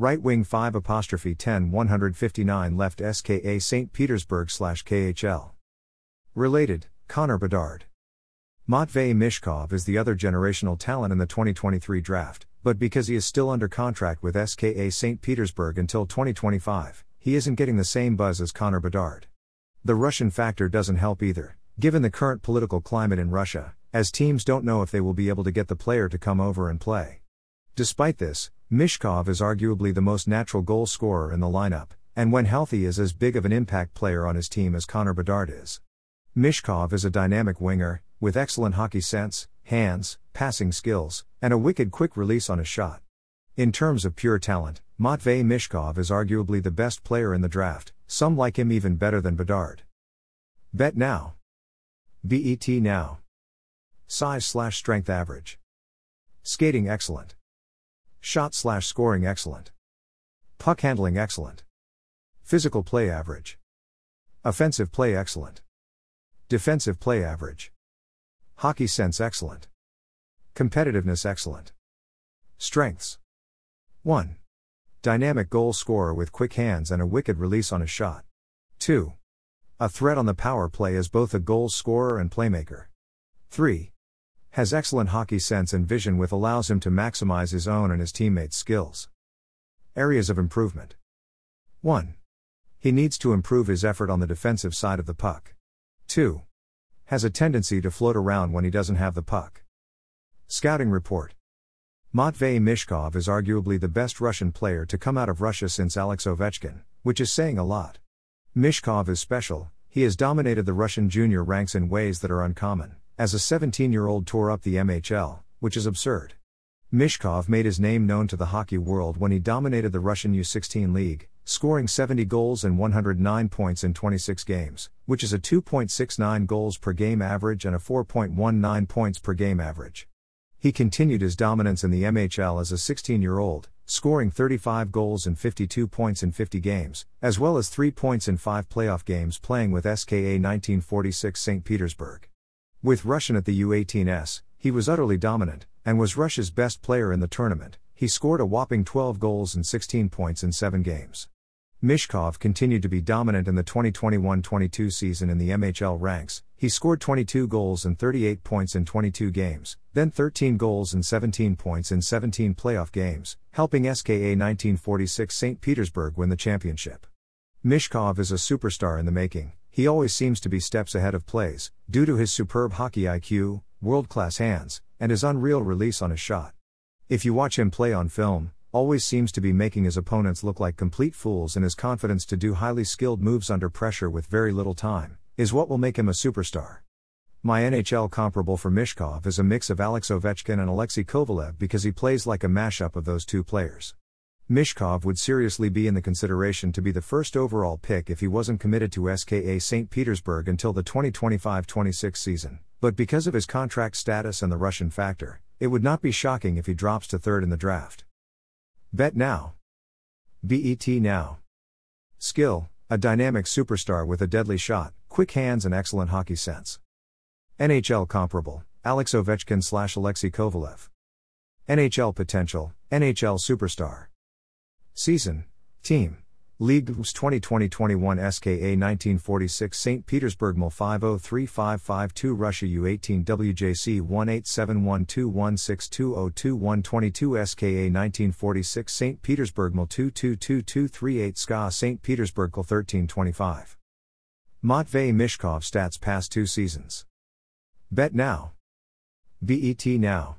Right wing 5 apostrophe 10 159 left SKA St. Petersburg slash KHL. Related, Connor Bedard. Matvei Michkov is the other generational talent in the 2023 draft, but because he is still under contract with SKA St. Petersburg until 2025, he isn't getting the same buzz as Connor Bedard. The Russian factor doesn't help either, given the current political climate in Russia, as teams don't know if they will be able to get the player to come over and play. Despite this, Michkov is arguably the most natural goal scorer in the lineup, and when healthy is as big of an impact player on his team as Connor Bedard is. Michkov is a dynamic winger, with excellent hockey sense, hands, passing skills, and a wicked quick release on a shot. In terms of pure talent, Matvei Michkov is arguably the best player in the draft, some like him even better than Bedard. Bet now. BET now. Size slash strength average. Skating excellent. Shot slash scoring excellent. Puck handling excellent. Physical play average. Offensive play excellent. Defensive play average. Hockey sense excellent. Competitiveness excellent. Strengths 1. Dynamic goal scorer with quick hands and a wicked release on a shot. 2. A threat on the power play as both a goal scorer and playmaker. 3. Has excellent hockey sense and vision with allows him to maximize his own and his teammates' skills. Areas of improvement. 1. He needs to improve his effort on the defensive side of the puck. 2. Has a tendency to float around when he doesn't have the puck. Scouting report. Matvei Michkov is arguably the best Russian player to come out of Russia since Alex Ovechkin, which is saying a lot. Michkov is special, he has dominated the Russian junior ranks in ways that are uncommon, as a 17 year old tore up the MHL, which is absurd. Michkov made his name known to the hockey world when he dominated the Russian U16 league, scoring 70 goals and 109 points in 26 games, which is a 2.69 goals per game average and a 4.19 points per game average. He continued his dominance in the MHL as a 16 year old, scoring 35 goals and 52 points in 50 games, as well as 3 points in 5 playoff games playing with SKA 1946 St. Petersburg. With Russian at the U18S, he was utterly dominant, and was Russia's best player in the tournament. He scored a whopping 12 goals and 16 points in 7 games. Michkov continued to be dominant in the 2021 22 season in the MHL ranks. He scored 22 goals and 38 points in 22 games, then 13 goals and 17 points in 17 playoff games, helping SKA 1946 St. Petersburg win the championship. Michkov is a superstar in the making, he always seems to be steps ahead of plays, due to his superb hockey IQ, world class hands, and his unreal release on his shot. If you watch him play on film, always seems to be making his opponents look like complete fools and his confidence to do highly skilled moves under pressure with very little time, is what will make him a superstar. My NHL comparable for Michkov is a mix of Alex Ovechkin and Alexei Kovalev because he plays like a mashup of those two players. Michkov would seriously be in the consideration to be the first overall pick if he wasn't committed to SKA St. Petersburg until the 2025 26 season, but because of his contract status and the Russian factor, it would not be shocking if he drops to third in the draft. Bet now. BET now. Skill, a dynamic superstar with a deadly shot, quick hands, and excellent hockey sense. NHL comparable, Alex Ovechkin slash Alexei Kovalev. NHL potential, NHL superstar. Season, team. League 2020-21 SKA 1946 St. Petersburg MIL 503552 Russia U18 WJC 1871216202122 SKA 1946 St. Petersburg MIL 222238 SKA St. Petersburg 1325 Matvei Michkov stats past two seasons. Bet now. BET now.